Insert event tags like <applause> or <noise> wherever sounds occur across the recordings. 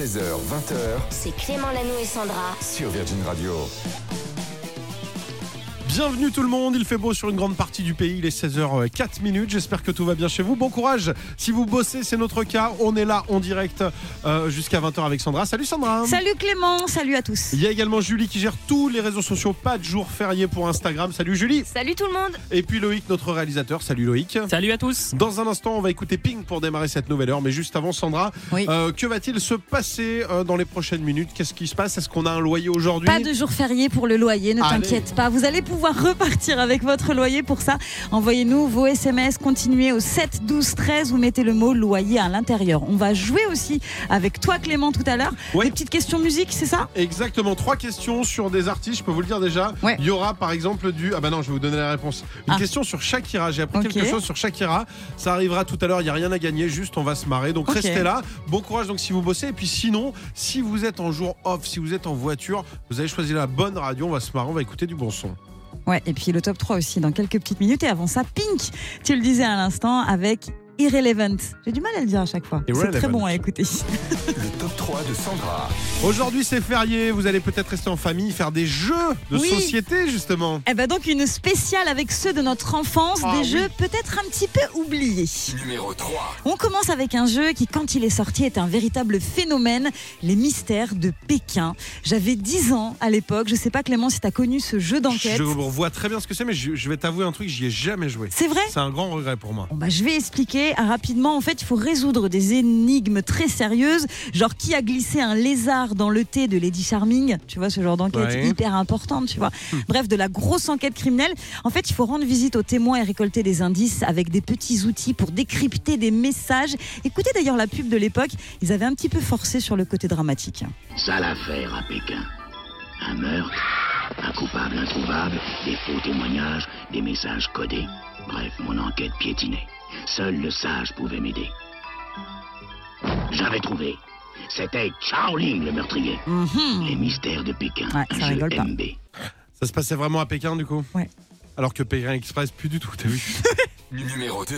16h, 20h C'est Clément Lanou et Sandra. sur Virgin Radio. Bienvenue tout le monde, il fait beau sur une grande partie du pays, il est 16h04 minutes, j'espère que tout va bien chez vous. Bon courage, si vous bossez, c'est notre cas, on est là en direct euh, jusqu'à 20h avec Sandra. Salut Sandra Salut Clément, salut à tous. Il y a également Julie qui gère tous les réseaux sociaux, pas de jour férié pour Instagram. Salut Julie Salut tout le monde. Et puis Loïc, notre réalisateur. Salut Loïc Salut à tous. Dans un instant, on va écouter Pink pour démarrer cette nouvelle heure. Mais juste avant, Sandra, Oui. euh, que va-t-il se passer euh, dans les prochaines minutes? Qu'est-ce qui se passe? Est-ce qu'on a un loyer aujourd'hui? Pas de jour férié pour le loyer, ne t'inquiète pas. Vous allez pouvoir repartir avec votre loyer. Pour ça, envoyez-nous vos SMS, continuez au 7 12 13. Vous mettez le mot loyer à l'intérieur. On va jouer aussi avec toi Clément tout à l'heure. Oui. Des petites questions musique, c'est ça? Exactement, trois questions sur des artistes, je peux vous le dire déjà. Ouais. Il y aura par exemple du... Ah bah non, je vais vous donner la réponse. Une Ah. question sur Shakira, j'ai appris quelque chose sur Shakira. Ça arrivera tout à l'heure, il n'y a rien à gagner, juste on va se marrer. Donc restez là, bon courage donc si vous bossez. Et puis sinon, si vous êtes en jour off, si vous êtes en voiture, vous avez choisi la bonne radio, on va se marrer, on va écouter du bon son. Ouais, et puis le top 3 aussi dans quelques petites minutes. Et avant ça, Pink, tu le disais à l'instant, avec Irrelevant. J'ai du mal à le dire à chaque fois. C'est très bon à écouter. Le top 3 de Sandra. <laughs> Aujourd'hui c'est férié, vous allez peut-être rester en famille, faire des jeux de Oui. société justement. Eh ben donc une spéciale avec ceux de notre enfance, Ah des oui. jeux peut-être un petit peu oubliés. Numéro 3. On commence avec un jeu qui, quand il est sorti, est un véritable phénomène, les mystères de Pékin. J'avais 10 ans à l'époque, je sais pas Clément si tu as connu ce jeu d'enquête. Je vois très bien ce que c'est, mais je, je vais t'avouer un truc, j'y ai jamais joué. C'est vrai? C'est un grand regret pour moi. Bon bah, je vais expliquer ah, rapidement. En fait, il faut résoudre des énigmes très sérieuses, genre qui a glissé un lézard dans le thé de Lady Charming? Tu vois, ce genre d'enquête Ouais. hyper importante, tu vois. Bref, de la grosse enquête criminelle. En fait, il faut rendre visite aux témoins et récolter des indices avec des petits outils pour décrypter des messages. Écoutez d'ailleurs la pub de l'époque, ils avaient un petit peu forcé sur le côté dramatique. Sale affaire à Pékin. Un meurtre, un coupable introuvable, des faux témoignages, des messages codés. Bref, mon enquête piétinait. Seul le sage pouvait m'aider. J'avais trouvé. C'était Chaoling le meurtrier. Mhm. Les mystères de Pékin. Ouais, un ça jeu rigole pas. MB. Ça se passait vraiment à Pékin du coup Ouais. Alors que Pékin Express, plus du tout, t'as vu <laughs> Numéro 2.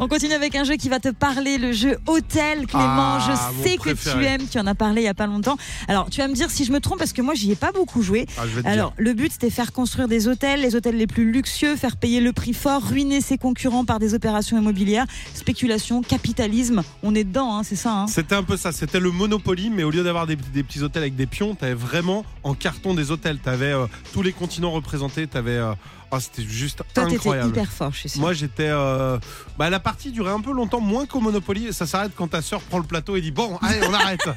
On continue avec un jeu qui va te parler, le jeu Hôtel. Clément, Ah, je sais que préféré. tu aimes, tu en as parlé il y a pas longtemps. Alors, tu vas me dire si je me trompe parce que moi, j'y ai pas beaucoup joué. Ah, Alors, le but, c'était faire construire des hôtels, les hôtels les plus luxueux, faire payer le prix fort, ruiner ses concurrents par des opérations immobilières, spéculation, capitalisme. On est dedans, hein, c'est ça. hein. C'était un peu ça, c'était le Monopoly, mais au lieu d'avoir des, des petits hôtels avec des pions, t'avais vraiment en carton des hôtels. T'avais euh, tous les continents représentés, t'avais. euh, ah, c'était juste Toi, t'étais incroyable. hyper fort, je suis sûre. Moi j'étais. Euh, bah, la partie durait un peu longtemps, moins qu'au Monopoly. Ça s'arrête quand ta sœur prend le plateau et dit Bon, allez, on arrête.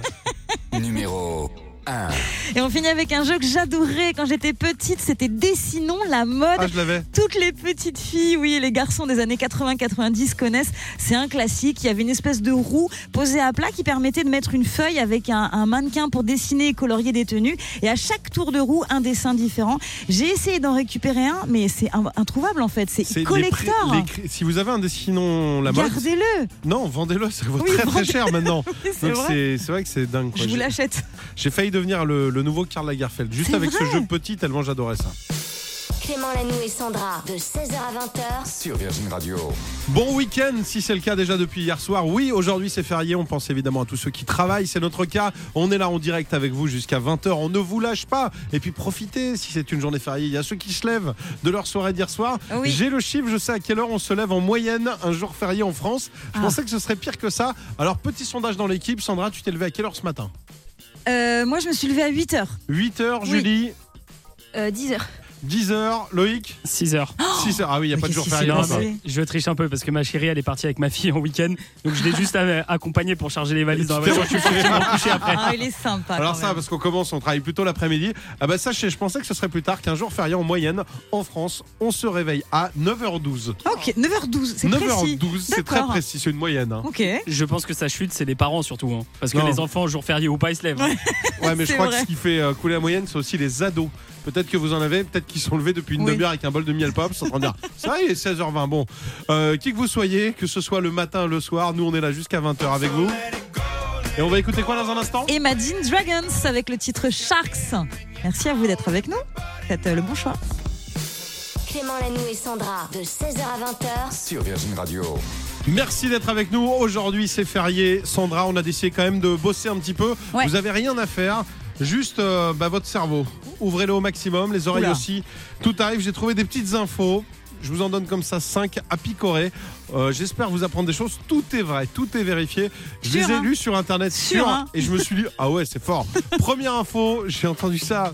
<laughs> Numéro 1. Et on finit avec un jeu que j'adorais quand j'étais petite. C'était Dessinons la mode. Ah, je l'avais. Toutes les petites filles, oui, et les garçons des années 80-90 connaissent. C'est un classique. Il y avait une espèce de roue posée à plat qui permettait de mettre une feuille avec un, un mannequin pour dessiner et colorier des tenues. Et à chaque tour de roue, un dessin différent. J'ai essayé d'en récupérer un, mais c'est in- introuvable en fait. C'est les collector. prix- les cri- si vous avez un dessinons la mode, Gardez-le. non, vendez-le, ça vaut Oui, très très cher maintenant. <laughs> C'est vrai. que c'est dingue. quoi. Je vous l'achète. J'ai failli devenir le, le nouveau Karl Lagerfeld, juste avec ce jeu petit, tellement j'adorais ça. Clément Lanou et Sandra. De 16h à 20h. Sur Virgin Radio. Bon week-end, si c'est le cas déjà depuis hier soir. Oui, aujourd'hui c'est férié, on pense évidemment à tous ceux qui travaillent, c'est notre cas. On est là en direct avec vous jusqu'à 20h, on ne vous lâche pas. Et puis profitez, si c'est une journée fériée, il y a ceux qui se lèvent de leur soirée d'hier soir. Oui. J'ai le chiffre, je sais à quelle heure on se lève en moyenne un jour férié en France. Je Ah. pensais que ce serait pire que ça. Alors petit sondage dans l'équipe, Sandra, tu t'es levée à quelle heure ce matin? Euh, moi, je me suis levée à 8 h 8h, Oui. Julie, Euh, 10h. 10h, Loïc 6 heures. 6h. Ah oui, il n'y a pas de jour férié. Non, mais je triche un peu parce que ma chérie elle est partie avec ma fille en week-end. Donc je l'ai juste accompagnée pour charger les valises dans la voiture. Je suis après. Ah, il est sympa. Alors ça, même. parce qu'on commence, on travaille plutôt l'après-midi. Ah bah sachez, je pensais que ce serait plus tard qu'un jour férié en moyenne en France, on se réveille à 9h12. Ok, 9h12, c'est précis. 9h12, c'est très précis, c'est une moyenne. hein. Ok. Je pense que ça chute, c'est les parents surtout. hein. Parce que Non. les enfants, jour férié ou pas, ils se lèvent. hein. <laughs> Ouais, mais je crois vrai. que ce qui fait euh, couler la moyenne, c'est aussi les ados. Peut-être que vous en avez, peut-être qu'ils sont levés depuis une Oui. demi-heure avec un bol de miel pop, sont en train de dire <laughs> ça y est, 16h20. Bon, Euh, qui que vous soyez, que ce soit le matin, le soir, nous on est là jusqu'à 20h avec vous. Et on va écouter quoi dans un instant? Imagine Dragons avec le titre Sharks. Merci à vous d'être avec nous. Faites euh, le bon choix. Clément Lanou et Sandra. De 16h à 20h. Sur Virgin Radio. Merci d'être avec nous. Aujourd'hui, c'est férié. Sandra, on a décidé quand même de bosser un petit peu. Ouais. Vous avez rien à faire. Juste euh, bah, votre cerveau. Ouvrez-le au maximum, les oreilles Oula. aussi. Tout arrive. J'ai trouvé des petites infos. Je vous en donne comme ça 5 à picorer. Euh, J'espère vous apprendre des choses. Tout est vrai, tout est vérifié. Je les ai hein. lus sur internet sûr, hein. et je me suis dit ah ouais c'est fort. <laughs> Première info, j'ai entendu ça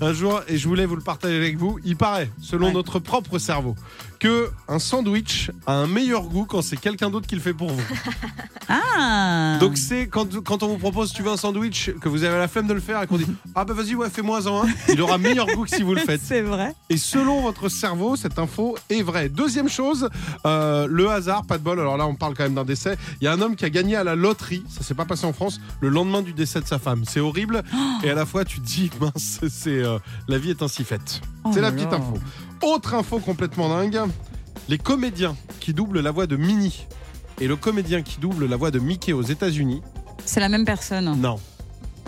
un jour et je voulais vous le partager avec vous. Il paraît, selon Ouais. notre propre cerveau, que un sandwich a un meilleur goût quand c'est quelqu'un d'autre qui le fait pour vous. <laughs> Ah Donc c'est quand, quand on vous propose tu veux un sandwich que vous avez la flemme de le faire et qu'on dit <laughs> ah bah vas-y ouais fais-moi en un, il aura meilleur goût que si vous le faites. C'est vrai. Et selon votre cerveau, cette info est vraie. Deuxième chose, euh, le hasard, pas de bol. Alors là, on parle quand même d'un décès. Il y a un homme qui a gagné à la loterie. Ça s'est pas passé en France. Le lendemain du décès de sa femme. C'est horrible. Et à la fois, tu te dis <laughs> mince, c'est euh, la vie est ainsi faite. Oh c'est la petite info. Autre info complètement dingue. Les comédiens qui doublent la voix de Minnie et le comédien qui double la voix de Mickey aux États-Unis, C'est la même personne. non.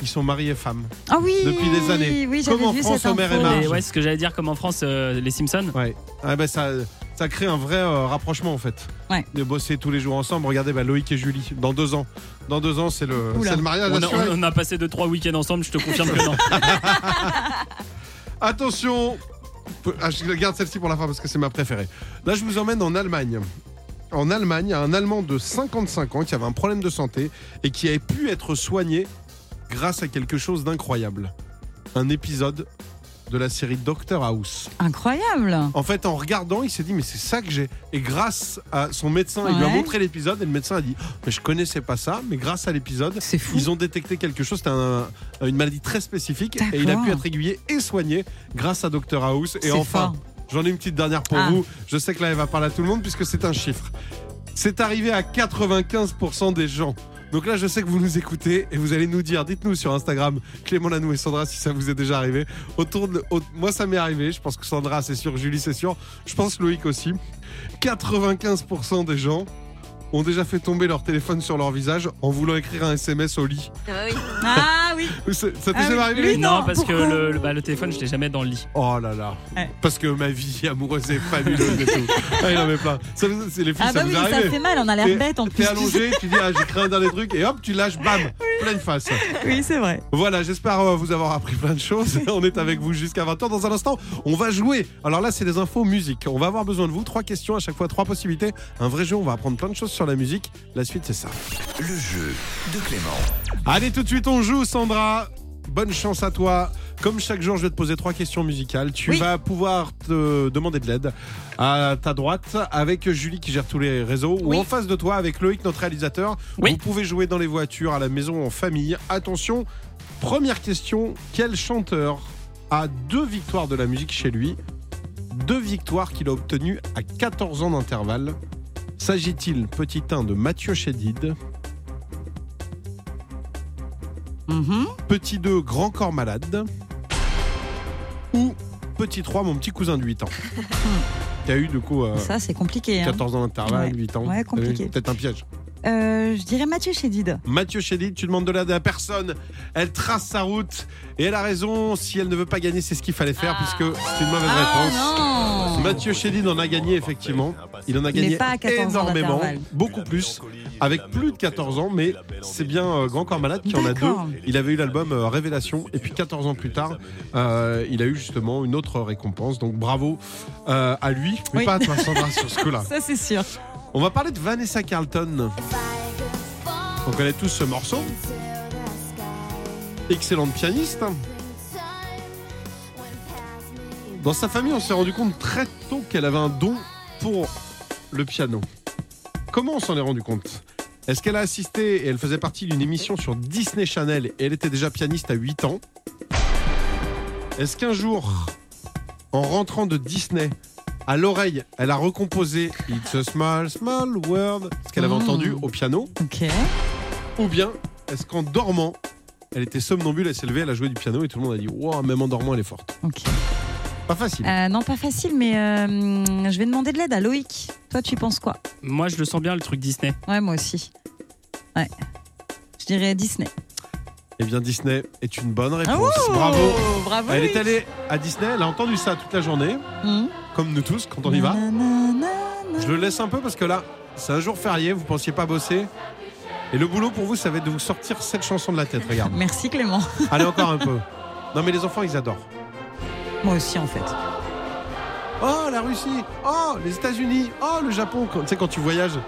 Ils sont mariés et femmes. Ah oui Depuis des années. Oui, Comme en vu France, Homer et. Marge. Ouais, c'est ce que j'allais dire, comme en France, euh, les Simpsons. Ouais. Ah bah ça, ça crée un vrai euh, rapprochement en fait. Ouais. De bosser tous les jours ensemble. Regardez bah, Loïc et Julie. Dans deux ans. Dans deux ans, c'est le, Oula. c'est le mariage. On a, assuré. on a passé 2-3 week-ends ensemble, je te confirme que non. <laughs> Attention. Ah, je garde celle-ci pour la fin parce que c'est ma préférée. Là, je vous emmène en Allemagne. En Allemagne, il y a un Allemand de 55 ans qui avait un problème de santé et qui avait pu être soigné grâce à quelque chose d'incroyable. Un épisode de la série Doctor House. Incroyable En fait, en regardant, il s'est dit mais c'est ça que j'ai. Et grâce à son médecin, il lui a Ouais. montré l'épisode et le médecin a dit Oh, mais je connaissais pas ça, mais grâce à l'épisode, C'est fou. ils ont détecté quelque chose. C'était un- une maladie très spécifique et il a D'accord. pu être aiguillé et soigné grâce à Dr House. Et C'est enfin, fort. j'en ai une petite dernière pour Ah. vous. Je sais que là, elle va parler à tout le monde puisque c'est un chiffre. C'est arrivé à 95% des gens. Donc là, je sais que vous nous écoutez et vous allez nous dire, dites-nous sur Instagram, Clément Lanou et Sandra, si ça vous est déjà arrivé. Autour de, au- moi, ça m'est arrivé. Je pense que Sandra, c'est sûr. Julie, c'est sûr. Je pense Loïc aussi. 95% des gens ont déjà fait tomber leur téléphone sur leur visage en voulant écrire un SMS au lit. <laughs> Ah oui Ça ça t'est Ah jamais oui, arrivé lui, non, parce que pourquoi le, le- bah, le téléphone, je l'ai jamais dans le lit. Oh là là. Ouais. Parce que ma vie amoureuse est fabuleuse et <laughs> tout. Ah, il en met plein. Ça, vous- c'est les filles, Ah ça bah vous oui, arrive ça fait mal, on a l'air bête en plus. T'es allongé, tu dis ah j'ai créé un dernier truc et hop tu lâches bam pleine face. Oui, c'est vrai. Voilà, j'espère euh, vous avoir appris plein de choses. <laughs> On est avec vous jusqu'à 20h. Dans un instant, on va jouer. Alors là, c'est des infos musique. On va avoir besoin de vous. Trois questions à chaque fois, trois possibilités. Un vrai jeu, on va apprendre plein de choses sur la musique. La suite, c'est ça. Le jeu de Clément. Allez, tout de suite, on joue, Sandra. Bonne chance à toi. Comme chaque jour, je vais te poser trois questions musicales. Tu Oui. vas pouvoir te demander de l'aide à ta droite avec Julie qui gère tous les réseaux Oui. ou en face de toi avec Loïc, notre réalisateur. Oui. Vous pouvez jouer dans les voitures, à la maison, en famille. Attention, première question. Quel chanteur a deux victoires de la musique chez lui? Deux victoires qu'il a obtenues à 14 ans d'intervalle. S'agit-il, petit 1, de Mathieu Chédid? Mhm. Petit 2, Grand Corps Malade. Ou Petit 3, mon petit cousin de 8 ans. <laughs> A eu du coup euh, Ça, c'est compliqué. hein. 14 ans d'intervalle, Ouais. 8 ans. Ouais, compliqué. Peut-être un piège. Euh, je dirais Mathieu Chédid. Mathieu Chédid, tu demandes de l'aide à personne. Elle trace sa route. Et elle a raison. Si elle ne veut pas gagner, c'est ce qu'il fallait faire, puisque c'est une mauvaise Ah réponse. non Mathieu Chédid en a gagné, effectivement. Il en a gagné pas à 14 ans énormément. Beaucoup plus. Avec plus de 14 ans, mais c'est bien euh, Grand Corps Malade qui en a deux. Il avait eu l'album euh, Révélation. Et puis 14 ans plus tard, il a eu justement une autre récompense. Donc bravo à lui. Mais Oui. pas à toi, Sandra, sur ce coup-là. <laughs> Ça, c'est sûr. On va parler de Vanessa Carlton. On connaît tous ce morceau. Excellente pianiste. Dans sa famille, on s'est rendu compte très tôt qu'elle avait un don pour le piano. Comment on s'en est rendu compte? Est-ce qu'elle a assisté et elle faisait partie d'une émission sur Disney Channel et elle était déjà pianiste à 8 ans? Est-ce qu'un jour, en rentrant de Disney, à l'oreille, elle a recomposé It's a small, small world, ce qu'elle avait Mm. entendu au piano Ok. Ou bien, est-ce qu'en dormant, elle était somnambule, elle s'est levée, elle a joué du piano et tout le monde a dit Wow, même en dormant, elle est forte. Ok. Pas facile. Euh, non, pas facile, mais euh, je vais demander de l'aide à Loïc. Toi, tu penses quoi? Moi, je le sens bien, le truc Disney. Ouais, moi aussi. Ouais. Je dirais Disney. Eh bien, Disney est une bonne réponse. Oh Bravo. Bravo Elle est allée à Disney, elle a entendu ça toute la journée, Mhm. comme nous tous quand on y va. Je le laisse un peu parce que là, c'est un jour férié, vous pensiez pas bosser. Et le boulot pour vous, ça va être de vous sortir cette chanson de la tête, regarde. <laughs> Merci Clément. <laughs> Allez, encore un peu. <laughs> Non, mais les enfants, ils adorent. Moi aussi en fait. Oh, la Russie Oh, les États-Unis Oh, le Japon Tu sais, quand tu voyages,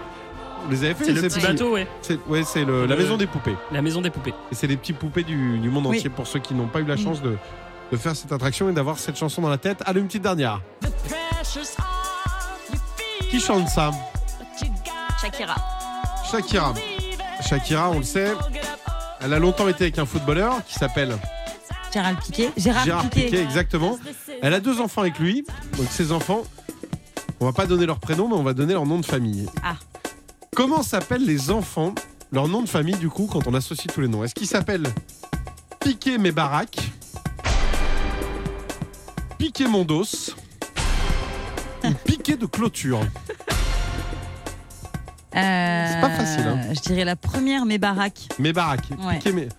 vous les avez fait C'est ces le petit petits- bateau, ouais. C'est ouais, c'est le- la Le- maison des poupées. La maison des poupées. Et c'est les petits poupées du, du monde Oui. entier pour ceux qui n'ont pas eu la Mm. chance de, de faire cette attraction et d'avoir cette chanson dans la tête. Allez, une petite dernière. Qui chante ça Shakira. Shakira. Shakira, on le sait, elle a longtemps été avec un footballeur qui s'appelle Gérard Piquet. Gérard, Gérard Piquet, exactement. Elle a deux enfants avec lui. Donc ses enfants, on va pas donner leur prénom, mais on va donner leur nom de famille. Ah. Comment s'appellent les enfants Leur nom de famille, du coup, quand on associe tous les noms. Est-ce qu'ils s'appellent Piquet mes baraques Piquet mon dos ou Piquet de clôture C'est pas facile, hein. Euh, Je dirais la première, mes baraques. Mes baraques. Ouais. Piquet mes,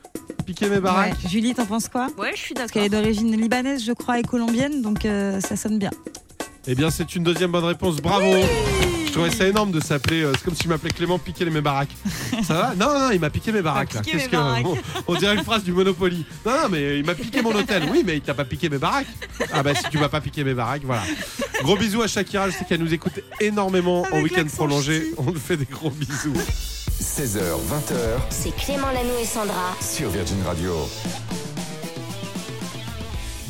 Piquet mes baraques. Ouais. Julie, t'en penses quoi Ouais, je suis Parce d'accord. qu'elle est d'origine libanaise, je crois, et colombienne, donc euh, ça sonne bien. Eh bien, c'est une deuxième bonne réponse. Bravo. Trouvais ça énorme de s'appeler. euh, c'est comme s'il m'appelait Clément piquer mes baraques. Ça va Non, non, il m'a piqué mes baraques. là. piqué mes Qu'est-ce que baraques. on, on dirait une phrase du Monopoly. Non, non, mais il m'a piqué mon hôtel. Oui, mais il t'a pas piqué mes baraques. Ah bah si tu m'as pas piqué mes baraques, voilà. Gros bisous à Shakira. Je sais qu'elle nous écoute énormément en Avec week-end l'accent prolongé. On lui fait des gros bisous. 16h, 20h C'est Clément Lanoux et Sandra. sur Virgin Radio.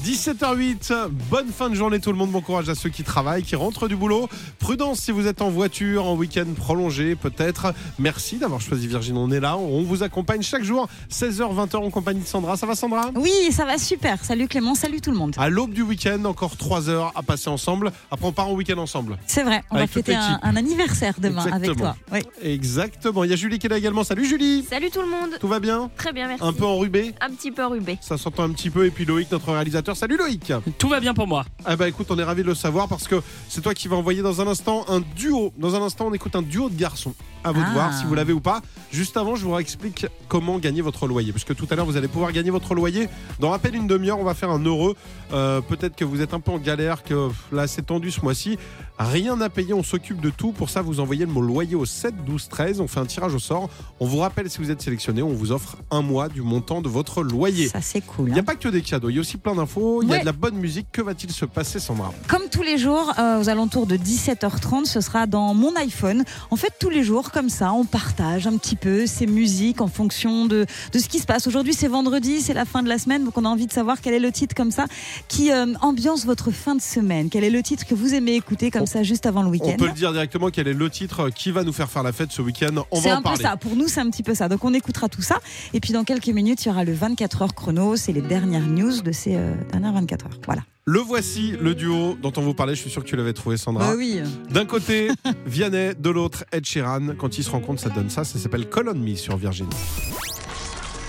17h08, bonne fin de journée tout le monde, bon courage à ceux qui travaillent, qui rentrent du boulot. Prudence si vous êtes en voiture, en week-end prolongé peut-être. Merci d'avoir choisi Virgin, on est là, on vous accompagne chaque jour, 16h, 20h en compagnie de Sandra. Ça va Sandra? Oui, ça va super. Salut Clément, salut tout le monde. À l'aube du week-end, encore 3 heures à passer ensemble. Après on part en week-end ensemble. C'est vrai, on Avec va fêter un, anniversaire demain avec toi. Oui. Exactement, il y a Julie qui est là également. Salut Julie Salut tout le monde. Tout va bien? Très bien, merci. Un peu enrubé? Un petit peu rubé. ça s'entend un petit peu et puis Loïc notre réalisateur. Salut Loïc Tout va bien pour moi. Ah bah écoute, on est ravis de le savoir parce que c'est toi qui vas envoyer dans un instant un duo. Dans un instant, on écoute un duo de garçons. À vous de Ah. voir si vous l'avez ou pas. Juste avant, je vous explique comment gagner votre loyer. Parce que tout à l'heure, vous allez pouvoir gagner votre loyer. Dans à peine une demi-heure, on va faire un heureux. Euh, Peut-être que vous êtes un peu en galère, que pff, là c'est tendu ce mois-ci. Rien à payer, on s'occupe de tout. Pour ça, vous envoyez le mot loyer au 7 12 13. On fait un tirage au sort. On vous rappelle si vous êtes sélectionné, on vous offre un mois du montant de votre loyer. Ça c'est cool. Il hein. n'y a pas que des cadeaux, il y a aussi plein d'infos, il y a de la bonne musique. Que va-t-il se passer, Sandra? Comme tous les jours, euh, aux alentours de 17h30, ce sera dans mon iPhone. En fait, tous les jours, comme ça, on partage un petit peu ces musiques en fonction de, de ce qui se passe. Aujourd'hui, c'est vendredi, c'est la fin de la semaine, donc on a envie de savoir quel est le titre comme ça qui euh, ambiance votre fin de semaine. Quel est le titre que vous aimez écouter comme On- ça juste avant le On week-end peut le dire directement quel est le titre qui va nous faire faire la fête ce week-end. On C'est va en un peu parler. ça. Pour nous, c'est un petit peu ça. Donc, on écoutera tout ça. Et puis, dans quelques minutes, il y aura le 24 heures chrono. C'est les dernières news de ces euh, dernières 24 heures. Voilà. Le voici, le duo dont on vous parlait. Je suis sûr que tu l'avais trouvé, Sandra. Bah oui. D'un côté, Vianney, de l'autre, Ed Sheeran. Quand ils se rencontrent, ça donne ça. Ça s'appelle Call on Me sur Virgin.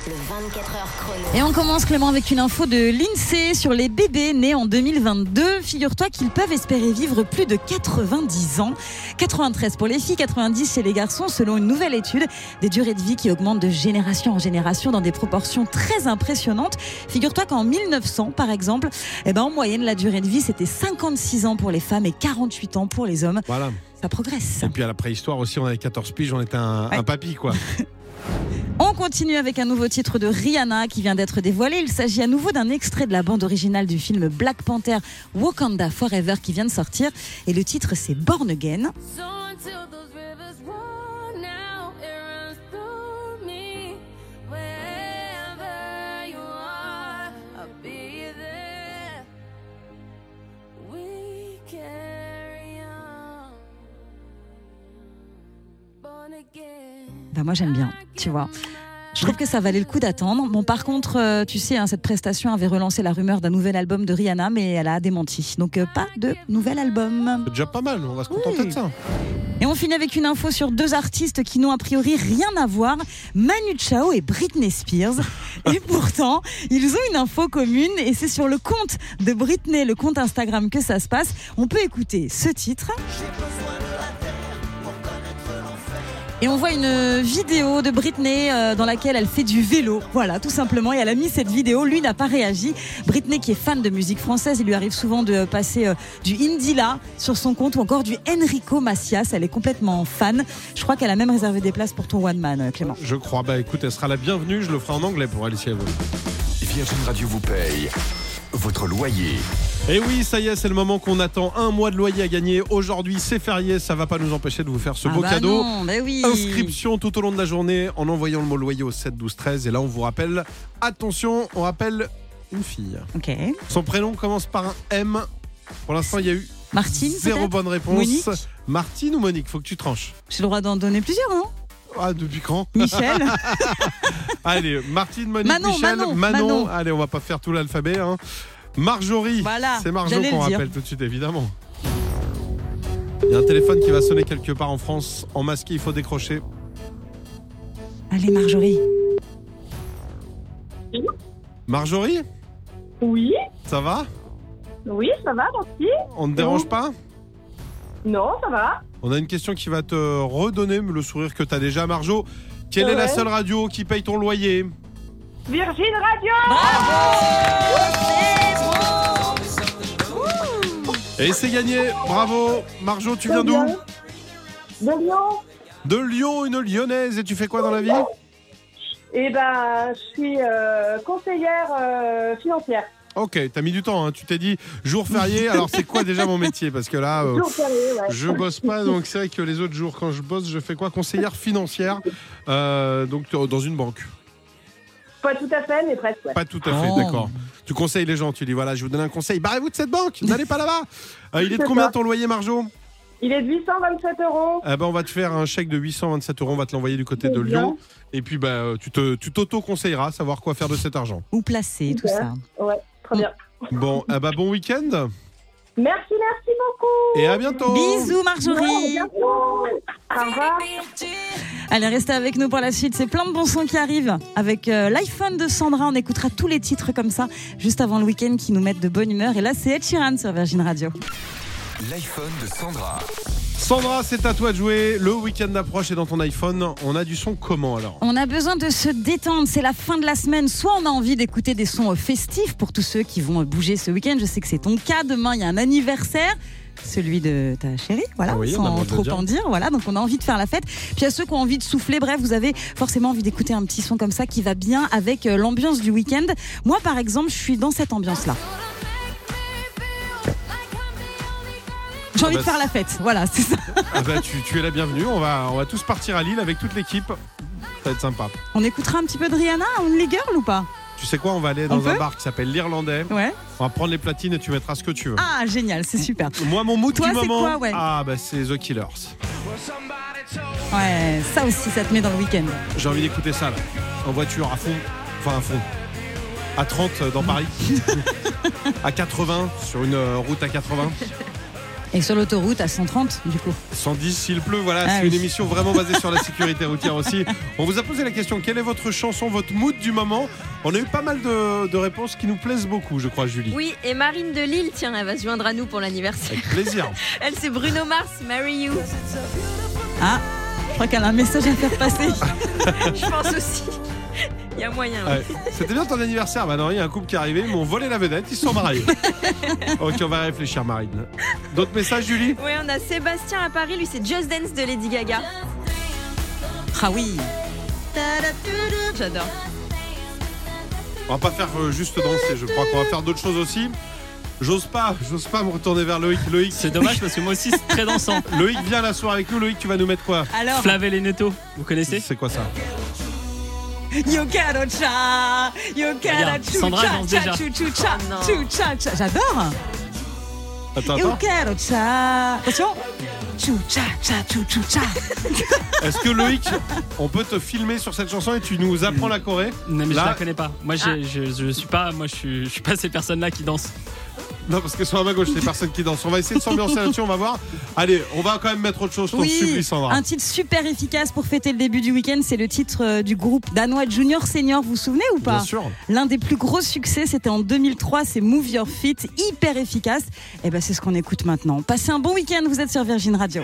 Le 24 heures chrono. Et on commence Clément avec une info de l'INSEE sur les bébés nés en 2022. Figure-toi qu'ils peuvent espérer vivre plus de 90 ans. 93 pour les filles, 90 chez les garçons, selon une nouvelle étude. Des durées de vie qui augmentent de génération en génération dans des proportions très impressionnantes. Figure-toi qu'en 1900, par exemple, eh ben, en moyenne, la durée de vie, c'était 56 ans pour les femmes et 48 ans pour les hommes. Voilà. Ça progresse. Et puis à la préhistoire aussi, on avait 14 piges, on était un, Ouais. un papy, quoi. <laughs> On continue avec un nouveau titre de Rihanna qui vient d'être dévoilé. Il s'agit à nouveau d'un extrait de la bande originale du film Black Panther Wakanda Forever qui vient de sortir. Et le titre c'est Born Again. Bah moi j'aime bien, tu vois. Je trouve que ça valait le coup d'attendre. Bon, par contre, euh, tu sais, hein, cette prestation avait relancé la rumeur d'un nouvel album de Rihanna, mais elle a démenti. Donc, euh, pas de nouvel album. C'est déjà pas mal, on va se contenter Oui. de ça. Et on finit avec une info sur deux artistes qui n'ont a priori rien à voir, Manu Chao et Britney Spears. <laughs> Et pourtant, ils ont une info commune et c'est sur le compte de Britney, le compte Instagram que ça se passe. On peut écouter ce titre. Et on voit une vidéo de Britney euh, dans laquelle elle fait du vélo. Voilà, tout simplement. Et elle a mis cette vidéo. Lui n'a pas réagi. Britney, qui est fan de musique française, il lui arrive souvent de passer euh, du Indila sur son compte ou encore du Enrico Macias. Elle est complètement fan. Je crois qu'elle a même réservé des places pour ton One Man, euh, Clément. Je crois. Bah écoute, elle sera la bienvenue. Je le ferai en anglais pour Alicia Evo. Virgin Radio vous paye votre loyer. Et oui, ça y est, c'est le moment qu'on attend. Un mois de loyer à gagner. Aujourd'hui, c'est férié. Ça va pas nous empêcher de vous faire ce Ah beau bah cadeau. non, bah oui. Inscription tout au long de la journée en envoyant le mot loyer au 7 12 13. Et là, on vous rappelle, attention, on rappelle une fille. Ok. Son prénom commence par un M. Pour l'instant, il y a eu Martine, zéro bonne réponse. Monique Martine ou Monique? Faut que tu tranches. J'ai le droit d'en donner plusieurs, non? Ah, depuis quand Michel <laughs> Allez, Martine, Monique, Manon, Michel, Manon, Manon. Allez, on va pas faire tout l'alphabet. Hein. Marjorie. Voilà, C'est Marjo j'allais qu'on rappelle tout de suite, évidemment. Il y a un téléphone qui va sonner quelque part en France. En masqué, il faut décrocher. Allez, Marjorie. Marjorie? Oui, Ça va? Oui, ça va, merci. On ne te dérange pas? Non, ça va. On a une question qui va te redonner le sourire que tu as déjà, Marjo. Quelle est la seule radio qui paye ton loyer Virgin Radio Et c'est gagné. Bravo. Marjo, tu viens d'où De Lyon De Lyon, une lyonnaise. Et tu fais quoi dans la vie Eh ben, je suis euh, conseillère euh, financière. Ok, t'as mis du temps. hein. Tu t'es dit jour férié. Alors c'est quoi déjà mon métier? Parce que là, euh, Jour férié, ouais. je bosse pas. Donc c'est vrai que les autres jours, quand je bosse, je fais quoi? Conseillère financière. euh, donc euh, dans une banque. Pas tout à fait, mais presque. ouais. Pas tout à fait, Oh. d'accord. Tu conseilles les gens. Tu dis voilà, je vous donne un conseil. Barrez-vous de cette banque. N'allez pas là-bas. Euh, il est de combien ton loyer, Marjo? Il est de 827 euros. Eh ben, on va te faire un chèque de 827 euros. On va te l'envoyer du côté de Bien. Lyon. Et puis bah, tu te, tu t'auto-conseilleras, savoir quoi faire de cet argent. Où placer, tout ça. Ouais, très bien. Bon, eh ben, bon week-end Merci, merci beaucoup. et à bientôt. Bisous, À Marjorie. bientôt. Au revoir. Allez, restez avec nous pour la suite. C'est plein de bons sons qui arrivent. Avec euh, l'iPhone de Sandra, on écoutera tous les titres comme ça, juste avant le week-end, qui nous mettent de bonne humeur. Et là, c'est Ed Sheeran sur Virgin Radio. L'iPhone de Sandra. Sandra, c'est à toi de jouer. Le week-end approche et dans ton iPhone, on a du son comment alors? On a besoin de se détendre, c'est la fin de la semaine. Soit on a envie d'écouter des sons euh, festifs pour tous ceux qui vont euh, bouger ce week-end. Je sais que c'est ton cas. Demain, il y a un anniversaire. Celui de ta chérie, voilà, Ah oui, sans trop dire. en dire, voilà. Donc on a envie de faire la fête. Puis à ceux qui ont envie de souffler, bref, vous avez forcément envie d'écouter un petit son comme ça qui va bien avec euh, l'ambiance du week-end. Moi, par exemple, je suis dans cette ambiance-là. J'ai envie bah, de faire la fête, voilà, c'est ça. <laughs> Ah bah, tu, tu es la bienvenue. On va, on va tous partir à Lille avec toute l'équipe. Ça va être sympa. On écoutera un petit peu de Rihanna, Only Girl ou pas? Tu sais quoi On va aller On dans un bar qui s'appelle l'Irlandais. Ouais. On va prendre les platines et tu mettras ce que tu veux. Ah, génial, c'est super. Moi, mon mood Toi, du moment. quoi, ouais? Ah bah c'est The Killers. Ouais, ça aussi, ça te met dans le week-end. J'ai envie d'écouter ça là. En voiture à fond. Enfin à fond. À 30 dans Paris. <laughs> à 80 sur une euh, route à 80. Et sur l'autoroute à 130, du coup. 110 s'il pleut, voilà, Ah c'est oui. une émission vraiment basée sur la <laughs> sécurité routière aussi. On vous a posé la question, quelle est votre chanson, votre mood du moment? On a eu pas mal de, de réponses qui nous plaisent beaucoup, je crois, Julie. Oui, et Marine de Lille, tiens, elle va se joindre à nous pour l'anniversaire. Avec plaisir. <laughs> Elle, c'est Bruno Mars, Marry You. Ah, je crois qu'elle a un message à faire passer. <laughs> Je pense aussi. Il y a moyen. ouais. C'était bien ton anniversaire, bah non, il y a un couple qui est arrivé, ils m'ont volé la vedette, ils se sont mariés. <laughs> ok, on va réfléchir, Marine. D'autres messages, Julie? Oui, on a Sébastien à Paris, lui, c'est Just Dance de Lady Gaga. Ah oui. J'adore. On va pas faire euh, juste danser, je crois qu'on va faire d'autres choses aussi. J'ose pas, j'ose pas me retourner vers Loïc. Loïc, C'est dommage parce que moi aussi c'est très dansant. Loïc, viens la soirée avec nous. Loïc, tu vas nous mettre quoi? Alors, Flavel et Netto, vous connaissez? C'est quoi ça? Yo caro cha, yo caro Regarde, chou Sandra cha danse cha déjà. chou chou cha, Oh non. chou cha cha. J'adore. Attends, Yo attends. caro cha. Attention. <laughs> Est-ce que Loïc, on peut te filmer sur cette chanson et tu nous apprends la Corée? Non mais Là- je la connais pas. Moi j'ai- je, je suis pas, moi je suis, je suis pas ces personnes là qui dansent. Non, parce que sur ma gauche, c'est personne qui danse. On va essayer de s'ambiancer là-dessus, on va voir. Allez, on va quand même mettre autre chose. T'en supplie, Sandra. un titre super efficace pour fêter le début du week-end, c'est le titre euh, du groupe danois Junior Senior. Vous vous souvenez ou pas Bien sûr. L'un des plus gros succès, c'était en 2003, c'est Move Your Feet, hyper efficace. Et ben c'est ce qu'on écoute maintenant. Passez un bon week-end, vous êtes sur Virgin Radio.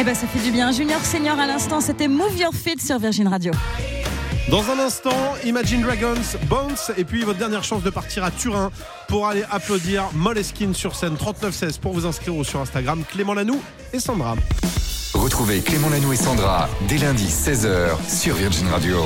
Eh ben ça fait du bien. Junior Senior à l'instant, c'était Move Your Feet sur Virgin Radio. Dans un instant, Imagine Dragons, Bounce, et puis votre dernière chance de partir à Turin pour aller applaudir Moleskine sur scène 3916 pour vous inscrire ou sur Instagram Clément Lanoux et Sandra. Retrouvez Clément Lanoux et Sandra dès lundi 16h sur Virgin Radio.